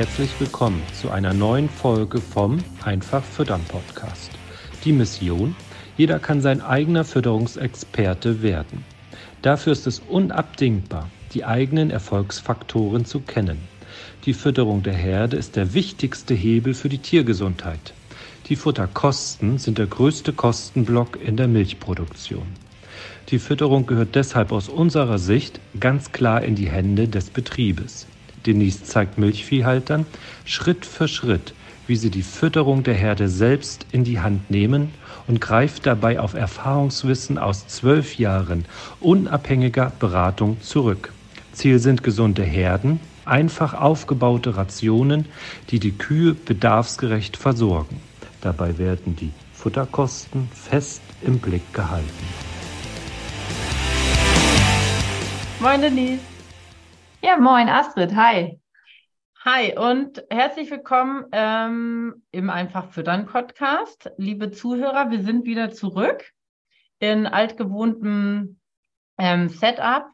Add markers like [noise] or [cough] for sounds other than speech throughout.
Herzlich willkommen zu einer neuen Folge vom Einfach Füttern Podcast. Die Mission, jeder kann sein eigener Fütterungsexperte werden. Dafür ist es unabdingbar, die eigenen Erfolgsfaktoren zu kennen. Die Fütterung der Herde ist der wichtigste Hebel für die Tiergesundheit. Die Futterkosten sind der größte Kostenblock in der Milchproduktion. Die Fütterung gehört deshalb aus unserer Sicht ganz klar in die Hände des Betriebes. Denise zeigt Milchviehhaltern Schritt für Schritt, wie sie die Fütterung der Herde selbst in die Hand nehmen und greift dabei auf Erfahrungswissen aus zwölf Jahren unabhängiger Beratung zurück. Ziel sind gesunde Herden, einfach aufgebaute Rationen, die die Kühe bedarfsgerecht versorgen. Dabei werden die Futterkosten fest im Blick gehalten. Moin Denise. Ja, moin Astrid, hi. Hi und herzlich willkommen ähm, im Einfach Füttern Podcast. Liebe Zuhörer, wir sind wieder zurück in altgewohntem ähm, Setup.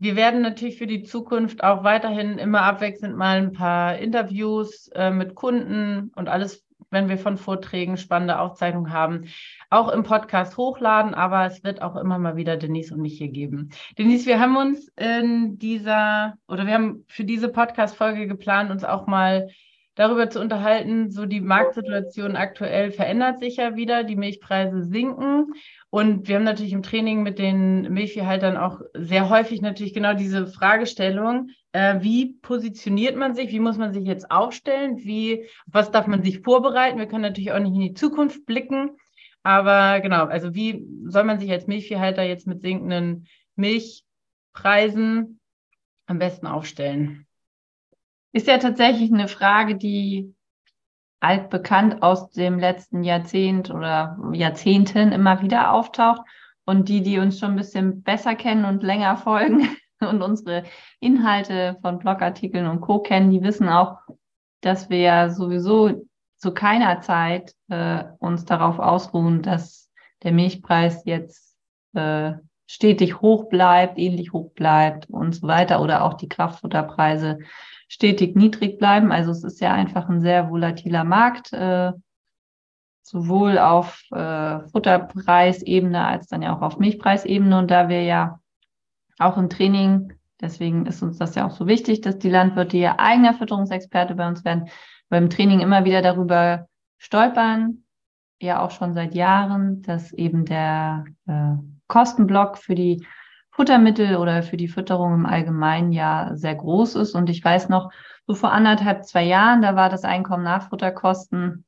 Wir werden natürlich für die Zukunft auch weiterhin immer abwechselnd mal ein paar Interviews äh, mit Kunden und alles wenn wir von Vorträgen spannende Aufzeichnungen haben, auch im Podcast hochladen. Aber es wird auch immer mal wieder Denise und mich hier geben. Denise, wir haben uns in dieser oder wir haben für diese Podcast-Folge geplant, uns auch mal darüber zu unterhalten, so die Marktsituation aktuell verändert sich ja wieder, die Milchpreise sinken und wir haben natürlich im Training mit den Milchviehhaltern auch sehr häufig natürlich genau diese Fragestellung, äh, wie positioniert man sich, wie muss man sich jetzt aufstellen, wie, was darf man sich vorbereiten? Wir können natürlich auch nicht in die Zukunft blicken, aber genau, also wie soll man sich als Milchviehhalter jetzt mit sinkenden Milchpreisen am besten aufstellen? Ist ja tatsächlich eine Frage, die altbekannt aus dem letzten Jahrzehnt oder Jahrzehnten immer wieder auftaucht. Und die, die uns schon ein bisschen besser kennen und länger [laughs] folgen und unsere Inhalte von Blogartikeln und Co. kennen, die wissen auch, dass wir sowieso zu keiner Zeit äh, uns darauf ausruhen, dass der Milchpreis jetzt äh, stetig hoch bleibt, ähnlich hoch bleibt und so weiter oder auch die Kraftfutterpreise stetig niedrig bleiben. Also es ist ja einfach ein sehr volatiler Markt, äh, sowohl auf äh, Futterpreisebene als dann ja auch auf Milchpreisebene. Und da wir ja auch im Training, deswegen ist uns das ja auch so wichtig, dass die Landwirte ja eigener Fütterungsexperte bei uns werden, beim Training immer wieder darüber stolpern, ja auch schon seit Jahren, dass eben der äh, Kostenblock für die Futtermittel oder für die Fütterung im Allgemeinen ja sehr groß ist. Und ich weiß noch, so vor anderthalb, zwei Jahren, da war das Einkommen nach Futterkosten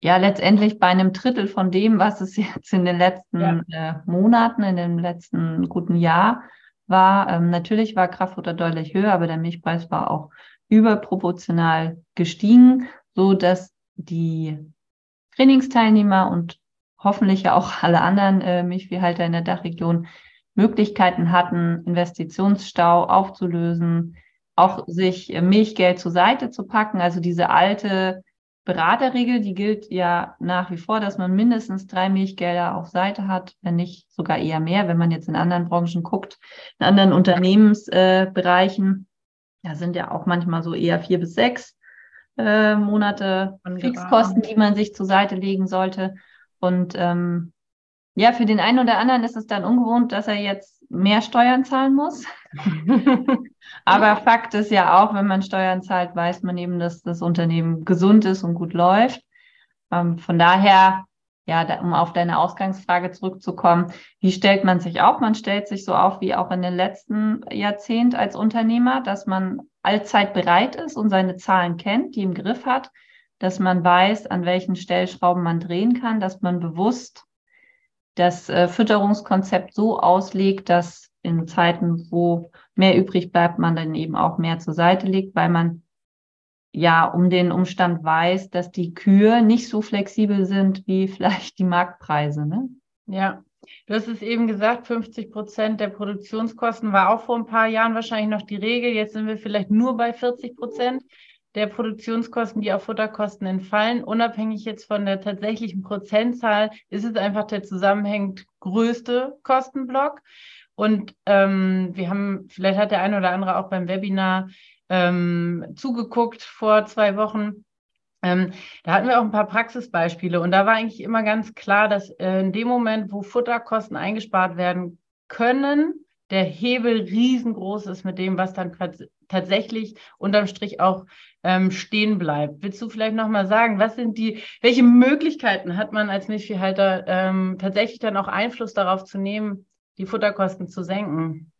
ja letztendlich bei einem Drittel von dem, was es [laughs] jetzt in den letzten ja. äh, Monaten, in dem letzten guten Jahr war. Ähm, natürlich war Kraftfutter deutlich höher, aber der Milchpreis war auch überproportional gestiegen, so dass die Trainingsteilnehmer und hoffentlich ja auch alle anderen äh, Milchviehhalter in der Dachregion Möglichkeiten hatten, Investitionsstau aufzulösen, auch sich Milchgeld zur Seite zu packen. Also diese alte Beraterregel, die gilt ja nach wie vor, dass man mindestens drei Milchgelder auf Seite hat, wenn nicht sogar eher mehr, wenn man jetzt in anderen Branchen guckt, in anderen Unternehmensbereichen. Äh, da sind ja auch manchmal so eher vier bis sechs äh, Monate Fixkosten, die man sich zur Seite legen sollte. Und ähm, ja, für den einen oder anderen ist es dann ungewohnt, dass er jetzt mehr Steuern zahlen muss. [laughs] Aber Fakt ist ja auch, wenn man Steuern zahlt, weiß man eben, dass das Unternehmen gesund ist und gut läuft. Ähm, von daher, ja, um auf deine Ausgangsfrage zurückzukommen, wie stellt man sich auf? Man stellt sich so auf wie auch in den letzten Jahrzehnt als Unternehmer, dass man allzeit bereit ist und seine Zahlen kennt, die im Griff hat, dass man weiß, an welchen Stellschrauben man drehen kann, dass man bewusst das äh, Fütterungskonzept so auslegt, dass in Zeiten, wo mehr übrig bleibt, man dann eben auch mehr zur Seite legt, weil man ja um den Umstand weiß, dass die Kühe nicht so flexibel sind wie [laughs] vielleicht die Marktpreise. Ne? Ja, du hast es eben gesagt, 50 Prozent der Produktionskosten war auch vor ein paar Jahren wahrscheinlich noch die Regel. Jetzt sind wir vielleicht nur bei 40 Prozent der Produktionskosten, die auf Futterkosten entfallen. Unabhängig jetzt von der tatsächlichen Prozentzahl ist es einfach der zusammenhängend größte Kostenblock. Und ähm, wir haben, vielleicht hat der eine oder andere auch beim Webinar ähm, zugeguckt vor zwei Wochen. Ähm, da hatten wir auch ein paar Praxisbeispiele und da war eigentlich immer ganz klar, dass äh, in dem Moment, wo Futterkosten eingespart werden können, der Hebel riesengroß ist mit dem, was dann tatsächlich unterm Strich auch ähm, stehen bleibt. Willst du vielleicht nochmal sagen, was sind die, welche Möglichkeiten hat man als Milchviehhalter ähm, tatsächlich dann auch Einfluss darauf zu nehmen, die Futterkosten zu senken?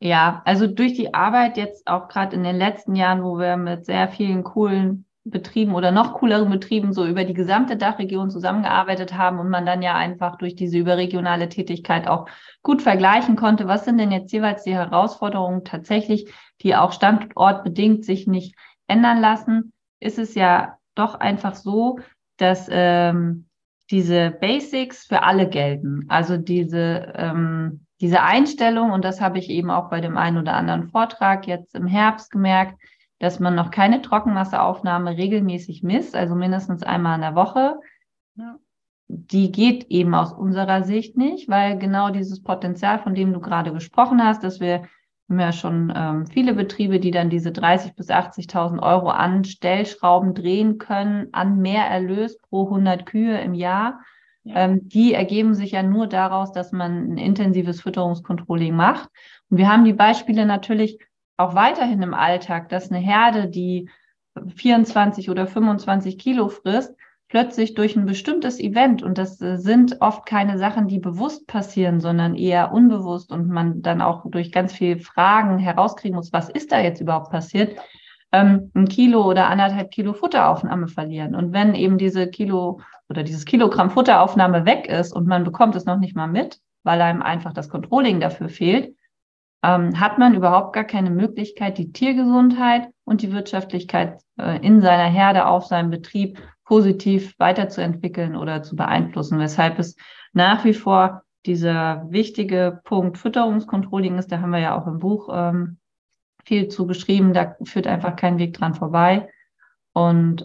Ja, also durch die Arbeit jetzt auch gerade in den letzten Jahren, wo wir mit sehr vielen coolen Betrieben oder noch cooleren Betrieben so über die gesamte Dachregion zusammengearbeitet haben und man dann ja einfach durch diese überregionale Tätigkeit auch gut vergleichen konnte, was sind denn jetzt jeweils die Herausforderungen tatsächlich, die auch standortbedingt sich nicht ändern lassen, ist es ja doch einfach so, dass ähm, diese Basics für alle gelten. Also diese, ähm, diese Einstellung, und das habe ich eben auch bei dem einen oder anderen Vortrag jetzt im Herbst gemerkt, dass man noch keine Trockenmasseaufnahme regelmäßig misst, also mindestens einmal in der Woche. Ja. Die geht eben aus unserer Sicht nicht, weil genau dieses Potenzial, von dem du gerade gesprochen hast, dass wir haben ja schon ähm, viele Betriebe, die dann diese 30.000 bis 80.000 Euro an Stellschrauben drehen können, an Mehrerlös pro 100 Kühe im Jahr. Ja. Ähm, die ergeben sich ja nur daraus, dass man ein intensives Fütterungskontrolling macht. Und wir haben die Beispiele natürlich auch weiterhin im Alltag, dass eine Herde, die 24 oder 25 Kilo frisst, plötzlich durch ein bestimmtes Event, und das äh, sind oft keine Sachen, die bewusst passieren, sondern eher unbewusst und man dann auch durch ganz viele Fragen herauskriegen muss, was ist da jetzt überhaupt passiert, ähm, ein Kilo oder anderthalb Kilo Futteraufnahme verlieren. Und wenn eben diese Kilo oder dieses Kilogramm Futteraufnahme weg ist und man bekommt es noch nicht mal mit, weil einem einfach das Controlling dafür fehlt, ähm, hat man überhaupt gar keine Möglichkeit, die Tiergesundheit und die Wirtschaftlichkeit äh, in seiner Herde auf seinem Betrieb positiv weiterzuentwickeln oder zu beeinflussen, weshalb es nach wie vor dieser wichtige Punkt Fütterungskontrolling ist. Da haben wir ja auch im Buch ähm, viel zu geschrieben. Da führt einfach kein Weg dran vorbei. Und äh,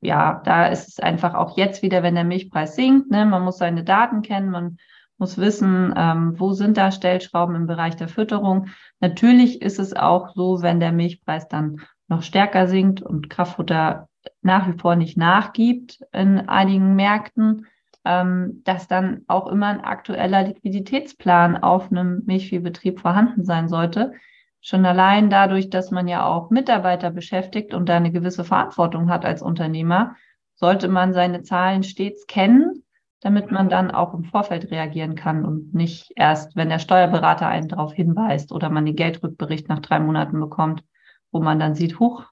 ja, da ist es einfach auch jetzt wieder, wenn der Milchpreis sinkt, ne, man muss seine Daten kennen, man muss wissen, ähm, wo sind da Stellschrauben im Bereich der Fütterung. Natürlich ist es auch so, wenn der Milchpreis dann noch stärker sinkt und Kraftfutter nach wie vor nicht nachgibt in einigen Märkten, ähm, dass dann auch immer ein aktueller Liquiditätsplan auf einem Milchviehbetrieb vorhanden sein sollte. Schon allein dadurch, dass man ja auch Mitarbeiter beschäftigt und da eine gewisse Verantwortung hat als Unternehmer, sollte man seine Zahlen stets kennen damit man dann auch im Vorfeld reagieren kann und nicht erst, wenn der Steuerberater einen darauf hinweist oder man den Geldrückbericht nach drei Monaten bekommt, wo man dann sieht, huch,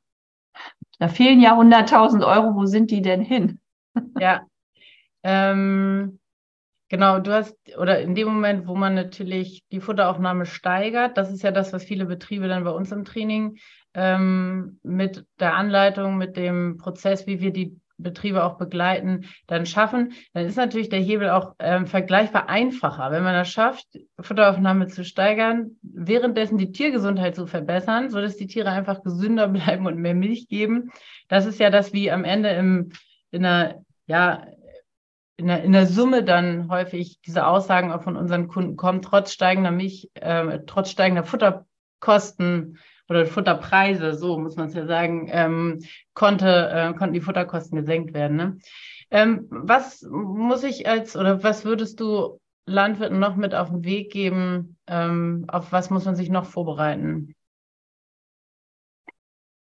da fehlen ja 100.000 Euro, wo sind die denn hin? [laughs] Ja, ähm, genau, du hast, oder in dem Moment, wo man natürlich die Futteraufnahme steigert, das ist ja das, was viele Betriebe dann bei uns im Training ähm, mit der Anleitung, mit dem Prozess, wie wir die Betriebe auch begleiten, dann schaffen, dann ist natürlich der Hebel auch ähm, vergleichbar einfacher. Wenn man das schafft, Futteraufnahme zu steigern, währenddessen die Tiergesundheit zu verbessern, sodass die Tiere einfach gesünder [laughs] bleiben und mehr Milch geben. Das ist ja das, wie am Ende im, in einer, ja, in der, in der Summe dann häufig diese Aussagen auch von unseren Kunden kommen, trotz steigender Milch, äh, trotz steigender Futterkosten oder Futterpreise, so muss man es ja sagen, ähm, konnte, äh, konnten die Futterkosten gesenkt werden. Ne? Ähm, was muss ich als oder was würdest du Landwirten noch mit auf den Weg geben? Ähm, auf was muss man sich noch vorbereiten?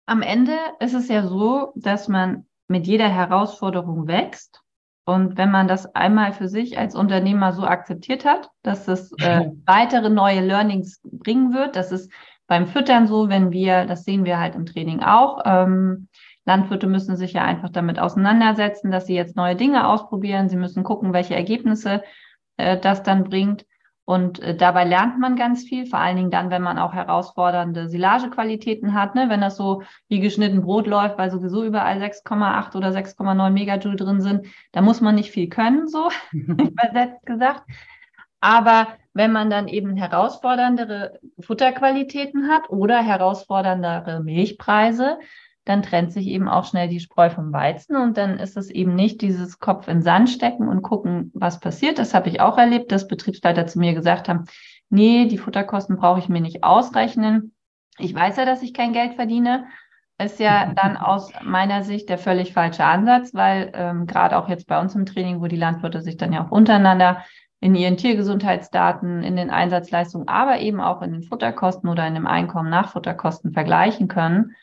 Am Ende ist es ja so, dass man mit jeder Herausforderung wächst. Und wenn man das einmal für sich als Unternehmer so akzeptiert hat, dass es äh, [laughs] weitere neue Learnings bringen wird, dass es beim Füttern so, wenn wir, das sehen wir halt im Training auch, ähm, Landwirte müssen sich ja einfach damit auseinandersetzen, dass sie jetzt neue Dinge ausprobieren. Sie müssen gucken, welche Ergebnisse äh, das dann bringt. Und äh, dabei lernt man ganz viel, vor allen Dingen dann, wenn man auch herausfordernde Silagequalitäten hat. Ne? Wenn das so wie geschnitten Brot läuft, weil sowieso überall 6,8 oder 6,9 Megajoule drin sind, da muss man nicht viel können, so [laughs] übersetzt gesagt. Aber wenn man dann eben herausforderndere Futterqualitäten hat oder herausforderndere Milchpreise, dann trennt sich eben auch schnell die Spreu vom Weizen und dann ist es eben nicht dieses Kopf in Sand stecken und gucken, was passiert. Das habe ich auch erlebt, dass Betriebsleiter zu mir gesagt haben, nee, die Futterkosten brauche ich mir nicht ausrechnen. Ich weiß ja, dass ich kein Geld verdiene. Ist ja [laughs] dann aus meiner Sicht der völlig falsche Ansatz, weil ähm, gerade auch jetzt bei uns im Training, wo die Landwirte sich dann ja auch untereinander in ihren Tiergesundheitsdaten, in den Einsatzleistungen, aber eben auch in den Futterkosten oder in dem Einkommen nach Futterkosten vergleichen können.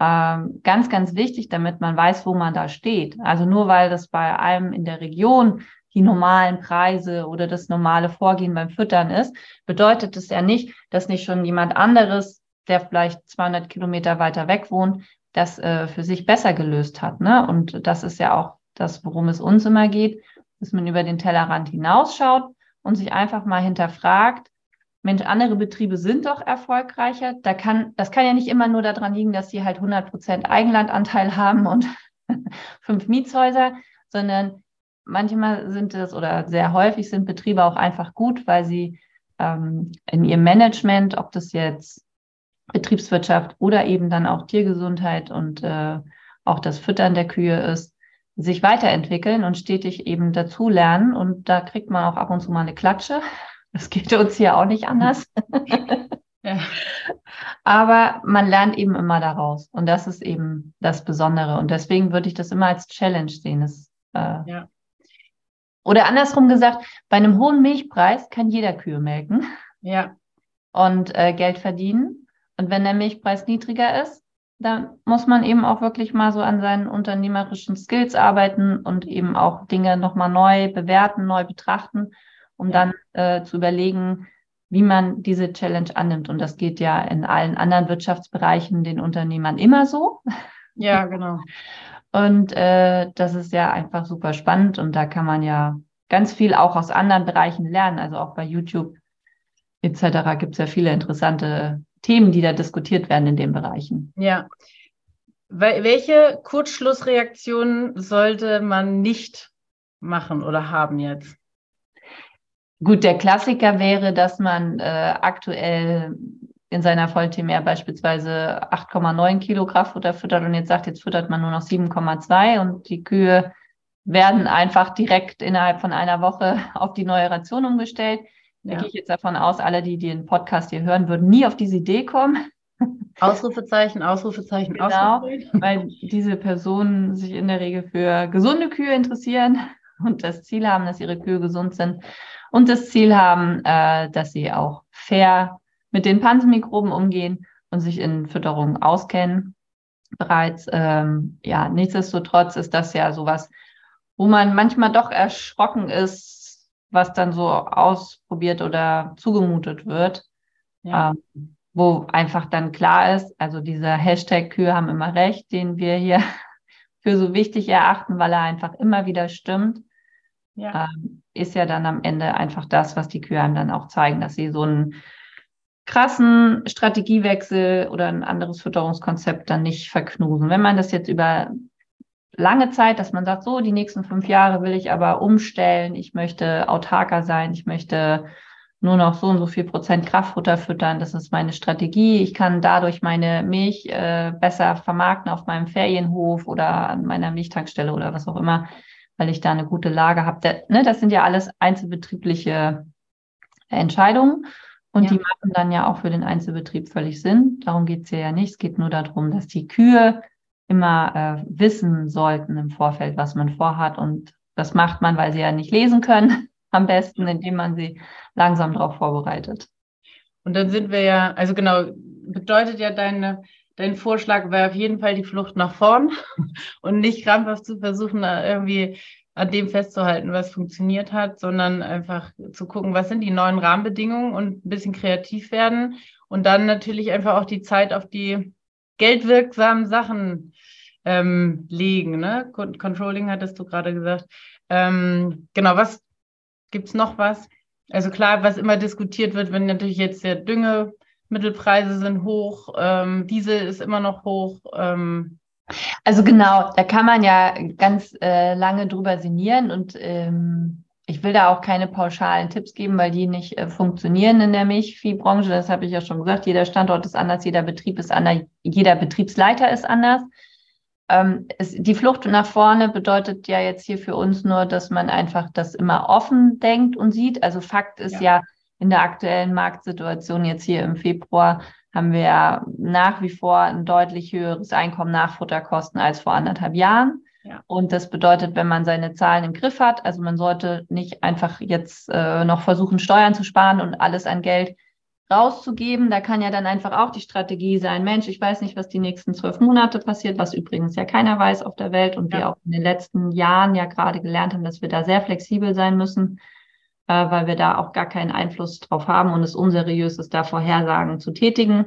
Ähm, ganz, ganz wichtig, damit man weiß, wo man da steht. Also nur weil das bei einem in der Region die normalen Preise oder das normale Vorgehen beim Füttern ist, bedeutet es ja nicht, dass nicht schon jemand anderes, der vielleicht 200 Kilometer weiter weg wohnt, das äh, für sich besser gelöst hat. Ne? Und das ist ja auch das, worum es uns immer geht dass man über den Tellerrand hinausschaut und sich einfach mal hinterfragt, Mensch, andere Betriebe sind doch erfolgreicher. Da kann, das kann ja nicht immer nur daran liegen, dass sie halt 100 Prozent Eigenlandanteil haben und [laughs] fünf Mietshäuser, sondern manchmal sind es oder sehr häufig sind Betriebe auch einfach gut, weil sie ähm, in ihrem Management, ob das jetzt Betriebswirtschaft oder eben dann auch Tiergesundheit und äh, auch das Füttern der Kühe ist, sich weiterentwickeln und stetig eben dazulernen. Und da kriegt man auch ab und zu mal eine Klatsche. [laughs] Das geht uns hier auch nicht anders. [laughs] ja. Aber man lernt eben immer daraus. Und das ist eben das Besondere. Und deswegen würde ich das immer als Challenge sehen. Das, äh, ja. Oder andersrum gesagt, bei einem hohen Milchpreis kann jeder Kühe melken. Ja. Und äh, Geld verdienen. Und wenn der Milchpreis niedriger ist, da muss man eben auch wirklich mal so an seinen unternehmerischen Skills arbeiten und eben auch Dinge nochmal neu bewerten, neu betrachten, um dann äh, zu überlegen, wie man diese Challenge annimmt. Und das geht ja in allen anderen Wirtschaftsbereichen den Unternehmern immer so. Ja, genau. [laughs] und äh, das ist ja einfach super spannend und da kann man ja ganz viel auch aus anderen Bereichen lernen. Also auch bei YouTube etc. gibt es ja viele interessante Themen, die da diskutiert werden in den Bereichen. Ja. Welche Kurzschlussreaktionen sollte man nicht machen oder haben jetzt? Gut, der Klassiker wäre, dass man äh, aktuell in seiner Vollteam beispielsweise 8,9 Kilo Kraftfutter füttert und jetzt sagt, jetzt füttert man nur noch 7,2 und die Kühe werden einfach direkt innerhalb von einer Woche auf die neue Ration umgestellt. Da ja. gehe ich jetzt davon aus, alle, die den Podcast hier hören, würden nie auf diese Idee kommen. [laughs] Ausrufezeichen, Ausrufezeichen, genau, Ausrufezeichen. Weil diese Personen sich in der Regel für gesunde Kühe interessieren und das Ziel haben, dass ihre Kühe gesund sind und das Ziel haben, äh, dass sie auch fair mit den Pansenmikroben umgehen und sich in Fütterung auskennen. Bereits, ähm, ja, nichtsdestotrotz ist das ja sowas, wo man manchmal doch erschrocken ist, was dann so ausprobiert oder zugemutet wird, ja. ähm, wo einfach dann klar ist, also dieser Hashtag Kühe haben immer recht, den wir hier [laughs] für so wichtig erachten, weil er einfach immer wieder stimmt, ja. Ähm, ist ja dann am Ende einfach das, was die Kühe einem dann auch zeigen, dass sie so einen krassen Strategiewechsel oder ein anderes Fütterungskonzept dann nicht verknusen. Wenn man das jetzt über lange Zeit, dass man sagt, so, die nächsten fünf Jahre will ich aber umstellen, ich möchte autarker sein, ich möchte nur noch so und so viel Prozent Kraftfutter füttern, das ist meine Strategie. Ich kann dadurch meine Milch äh, besser vermarkten auf meinem Ferienhof oder an meiner Milchtankstelle oder was auch immer, weil ich da eine gute Lage habe. Da, ne, das sind ja alles einzelbetriebliche Entscheidungen. Und ja. die machen dann ja auch für den Einzelbetrieb völlig Sinn. Darum geht es ja nicht. Es geht nur darum, dass die Kühe immer äh, wissen sollten im Vorfeld, was man vorhat. Und das macht man, weil sie ja nicht lesen können, [laughs] am besten, indem man sie langsam darauf vorbereitet. Und dann sind wir ja, also genau, bedeutet ja deine, dein Vorschlag wäre auf jeden Fall die Flucht nach vorn [laughs] und nicht krampfhaft zu versuchen, irgendwie an dem festzuhalten, was funktioniert hat, sondern einfach zu gucken, was sind die neuen Rahmenbedingungen und ein bisschen kreativ werden und dann natürlich einfach auch die Zeit auf die geldwirksamen Sachen ähm, legen. Ne? Controlling hattest du gerade gesagt. Ähm, genau, was gibt es noch was? Also klar, was immer diskutiert wird, wenn natürlich jetzt der Düngemittelpreise sind hoch, ähm, Diesel ist immer noch hoch. Ähm. also genau, da kann man ja ganz äh, lange drüber sinnieren und ähm, ich will da auch keine pauschalen Tipps geben, weil die nicht äh, funktionieren in der Milchviehbranche. Das habe ich ja schon gesagt. Jeder Standort ist anders, jeder Betrieb ist anders, jeder Betriebsleiter ist anders. Ähm, es, die Flucht nach vorne bedeutet ja jetzt hier für uns nur, dass man einfach das immer offen denkt und sieht. Also Fakt ist ja, ja in der aktuellen Marktsituation jetzt hier im Februar haben wir nach wie vor ein deutlich höheres Einkommen nach Futterkosten als vor anderthalb Jahren. Ja. Und das bedeutet, wenn man seine Zahlen im Griff hat, also man sollte nicht einfach jetzt äh, noch versuchen, Steuern zu sparen und alles an Geld rauszugeben. Da kann ja dann einfach auch die Strategie sein, Mensch, ich weiß nicht, was die nächsten zwölf Monate passiert, was übrigens ja keiner weiß auf der Welt und ja. wir auch in den letzten Jahren ja gerade gelernt haben, dass wir da sehr flexibel sein müssen, äh, weil wir da auch gar keinen Einfluss drauf haben und es unseriös ist, da Vorhersagen zu tätigen.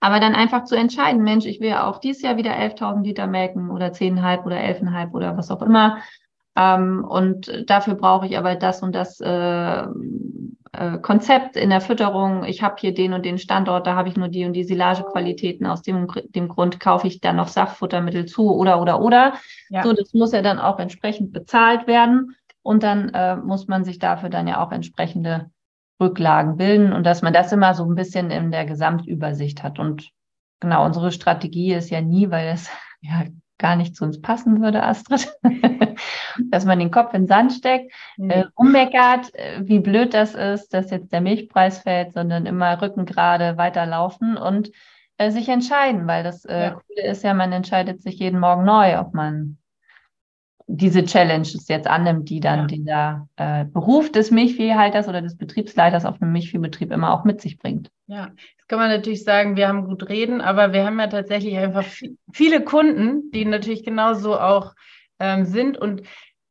Aber dann einfach zu entscheiden, Mensch, ich will auch dieses Jahr wieder 11.000 Liter melken oder 10,5 oder 11,5 oder was auch immer. Ähm, und dafür brauche ich aber das und das äh, äh, Konzept in der Fütterung. Ich habe hier den und den Standort, da habe ich nur die und die Silagequalitäten. Aus dem, dem Grund kaufe ich dann noch Saftfuttermittel zu oder oder oder. Ja. So, das muss ja dann auch entsprechend bezahlt werden. Und dann äh, muss man sich dafür dann ja auch entsprechende Rücklagen bilden und dass man das immer so ein bisschen in der Gesamtübersicht hat. Und genau, unsere Strategie ist ja nie, weil es [laughs] ja gar nicht zu uns passen würde, Astrid, [laughs] dass man den Kopf in den Sand steckt, mhm. äh, ummeckert, äh, wie blöd das ist, dass jetzt der Milchpreis fällt, sondern immer Rücken gerade weiterlaufen und äh, sich entscheiden, weil das äh, ja. Coole ist ja, man entscheidet sich jeden Morgen neu, ob man diese Challenges jetzt annimmt, die dann ja. dieser äh, Beruf des Milchviehhalters oder des Betriebsleiters auf einem Milchviehbetrieb immer auch mit sich bringt. Ja, jetzt kann man natürlich sagen, wir haben gut reden, aber wir haben ja tatsächlich einfach viele Kunden, die natürlich genauso auch ähm, sind und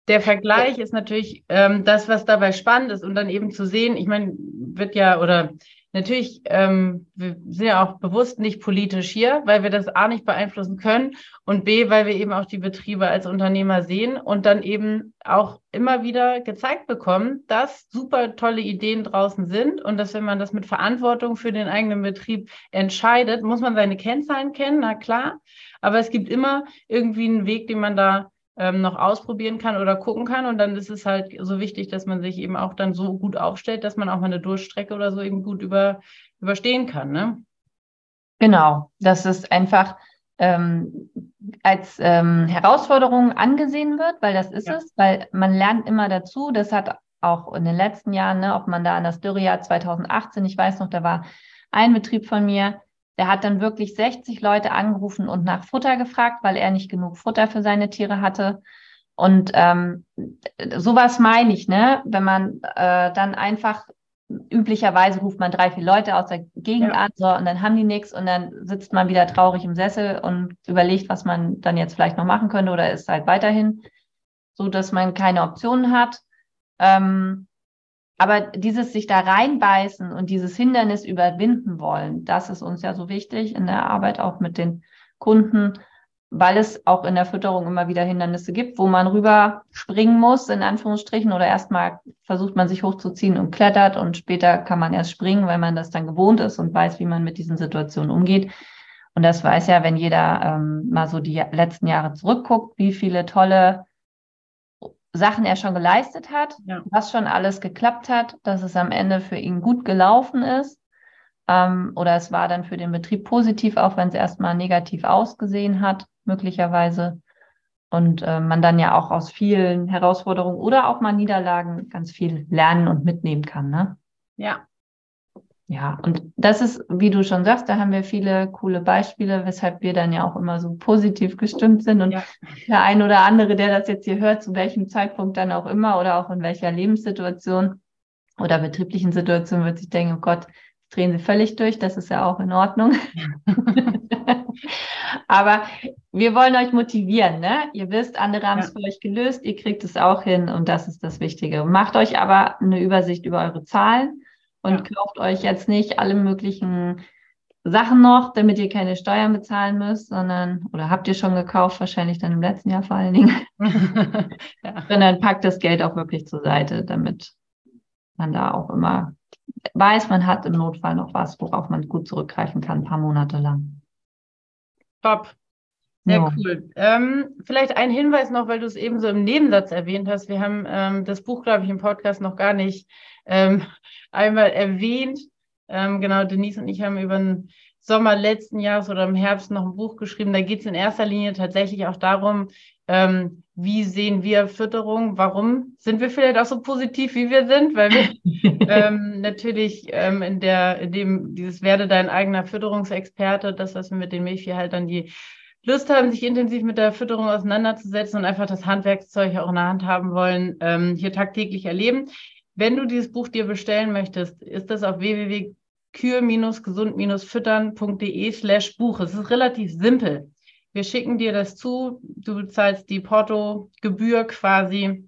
der Vergleich ist natürlich ähm, das, was dabei spannend ist und dann eben zu sehen, ich meine, wird ja oder Natürlich, ähm, wir sind ja auch bewusst nicht politisch hier, weil wir das A nicht beeinflussen können und B, weil wir eben auch die Betriebe als Unternehmer sehen und dann eben auch immer wieder gezeigt bekommen, dass super tolle Ideen draußen sind und dass wenn man das mit Verantwortung für den eigenen Betrieb entscheidet, muss man seine Kennzahlen kennen, na klar, aber es gibt immer irgendwie einen Weg, den man da ähm, noch ausprobieren kann oder gucken kann. Und dann ist es halt so wichtig, dass man sich eben auch dann so gut aufstellt, dass man auch mal eine Durchstrecke oder so eben gut über, überstehen kann. Ne? Genau, das ist einfach ähm, als ähm, Herausforderung angesehen wird, weil das ist ja. es, weil man lernt immer dazu. Das hat auch in den letzten Jahren, ne, ob man da an das Dürrejahr 2018, ich weiß noch, da war ein Betrieb von mir, der hat dann wirklich 60 Leute angerufen und nach Futter gefragt, weil er nicht genug Futter für seine Tiere hatte. Und ähm, sowas meine ich, ne? Wenn man äh, dann einfach üblicherweise ruft man drei, vier Leute aus der Gegend ja. an, so, und dann haben die nichts und dann sitzt man wieder traurig im Sessel und überlegt, was man dann jetzt vielleicht noch machen könnte oder ist halt weiterhin so, dass man keine Optionen hat. Ähm, aber dieses sich da reinbeißen und dieses Hindernis überwinden wollen, das ist uns ja so wichtig in der Arbeit auch mit den Kunden, weil es auch in der Fütterung immer wieder Hindernisse gibt, wo man rüber springen muss, in Anführungsstrichen, oder erstmal versucht man sich hochzuziehen und klettert und später kann man erst springen, weil man das dann gewohnt ist und weiß, wie man mit diesen Situationen umgeht. Und das weiß ja, wenn jeder ähm, mal so die letzten Jahre zurückguckt, wie viele tolle Sachen er schon geleistet hat, ja. was schon alles geklappt hat, dass es am Ende für ihn gut gelaufen ist. Ähm, oder es war dann für den Betrieb positiv, auch wenn es erstmal negativ ausgesehen hat, möglicherweise. Und äh, man dann ja auch aus vielen Herausforderungen oder auch mal Niederlagen ganz viel lernen und mitnehmen kann. Ne? Ja, ja, und das ist, wie du schon sagst, da haben wir viele coole Beispiele, weshalb wir dann ja auch immer so positiv gestimmt sind. Und ja. der ein oder andere, der das jetzt hier hört, zu welchem Zeitpunkt dann auch immer oder auch in welcher Lebenssituation oder betrieblichen Situation, wird sich denken, oh Gott, drehen sie völlig durch, das ist ja auch in Ordnung. [laughs] Aber wir wollen euch motivieren, ne? Ihr wisst, andere haben es ja. für euch gelöst, ihr kriegt es auch hin und das ist das Wichtige. Macht euch aber eine Übersicht über eure Zahlen und ja. kauft euch jetzt nicht alle möglichen Sachen noch, damit ihr keine Steuern bezahlen müsst, sondern, oder habt ihr schon gekauft, wahrscheinlich dann im letzten Jahr vor allen Dingen, [laughs] [laughs] ja. sondern packt das Geld auch wirklich zur Seite, damit man da auch immer weiß, man hat im Notfall noch was, worauf man gut zurückgreifen kann, ein paar Monate lang. Top. Sehr ja. cool. Ähm, vielleicht ein Hinweis noch, weil du es eben so im Nebensatz erwähnt hast. Wir haben ähm, das Buch, glaube ich, im Podcast noch gar nicht ähm, einmal erwähnt. Ähm, genau, Denise und ich haben über ein Sommer letzten Jahres oder im Herbst noch ein Buch geschrieben. Da geht es in erster Linie tatsächlich auch darum, ähm, wie sehen wir Fütterung? Warum sind wir vielleicht auch so positiv, wie wir sind? Weil wir [laughs] ähm, natürlich ähm, in der, in dem, dieses werde dein eigener Fütterungsexperte, das, was wir mit den Milchviehhaltern, die Lust haben, sich intensiv mit der Fütterung auseinanderzusetzen und einfach das Handwerkszeug auch in der Hand haben wollen, ähm, hier tagtäglich erleben. Wenn du dieses Buch dir bestellen möchtest, ist das auf www.kür-gesund-füttern.de slash Buch. Es ist relativ simpel. Wir schicken dir das zu, du zahlst die Porto-Gebühr quasi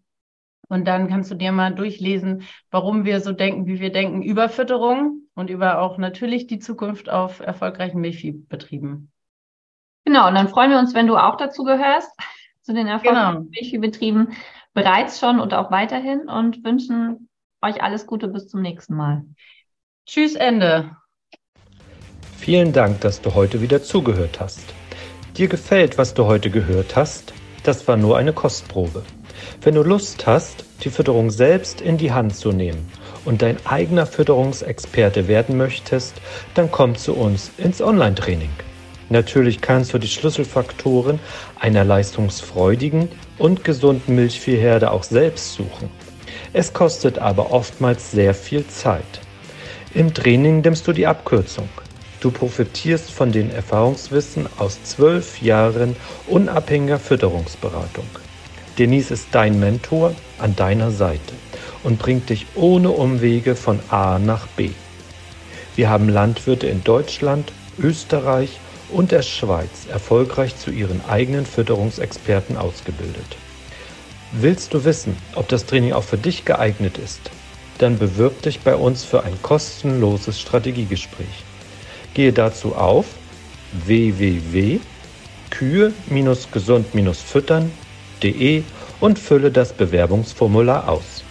und dann kannst du dir mal durchlesen, warum wir so denken, wie wir denken über Fütterung und über auch natürlich die Zukunft auf erfolgreichen Milchviehbetrieben. Genau, und dann freuen wir uns, wenn du auch dazu gehörst, zu den erfolgreichen genau. Milchviehbetrieben bereits schon und auch weiterhin und wünschen euch alles Gute bis zum nächsten Mal. Tschüss, Ende. Vielen Dank, dass du heute wieder zugehört hast. Dir gefällt, was du heute gehört hast? Das war nur eine Kostprobe. Wenn du Lust hast, die Fütterung selbst in die Hand zu nehmen und dein eigener Fütterungsexperte werden möchtest, dann komm zu uns ins Online-Training. Natürlich kannst du die Schlüsselfaktoren einer leistungsfreudigen und gesunden Milchviehherde auch selbst suchen. Es kostet aber oftmals sehr viel Zeit. Im Training nimmst du die Abkürzung. Du profitierst von den Erfahrungswissen aus zwölf Jahren unabhängiger Fütterungsberatung. Denise ist dein Mentor an deiner Seite und bringt dich ohne Umwege von A nach B. Wir haben Landwirte in Deutschland, Österreich und der Schweiz erfolgreich zu ihren eigenen Fütterungsexperten ausgebildet. Willst du wissen, ob das Training auch für dich geeignet ist? Dann bewirb dich bei uns für ein kostenloses Strategiegespräch. Gehe dazu auf www.kühe-gesund-füttern.de und fülle das Bewerbungsformular aus.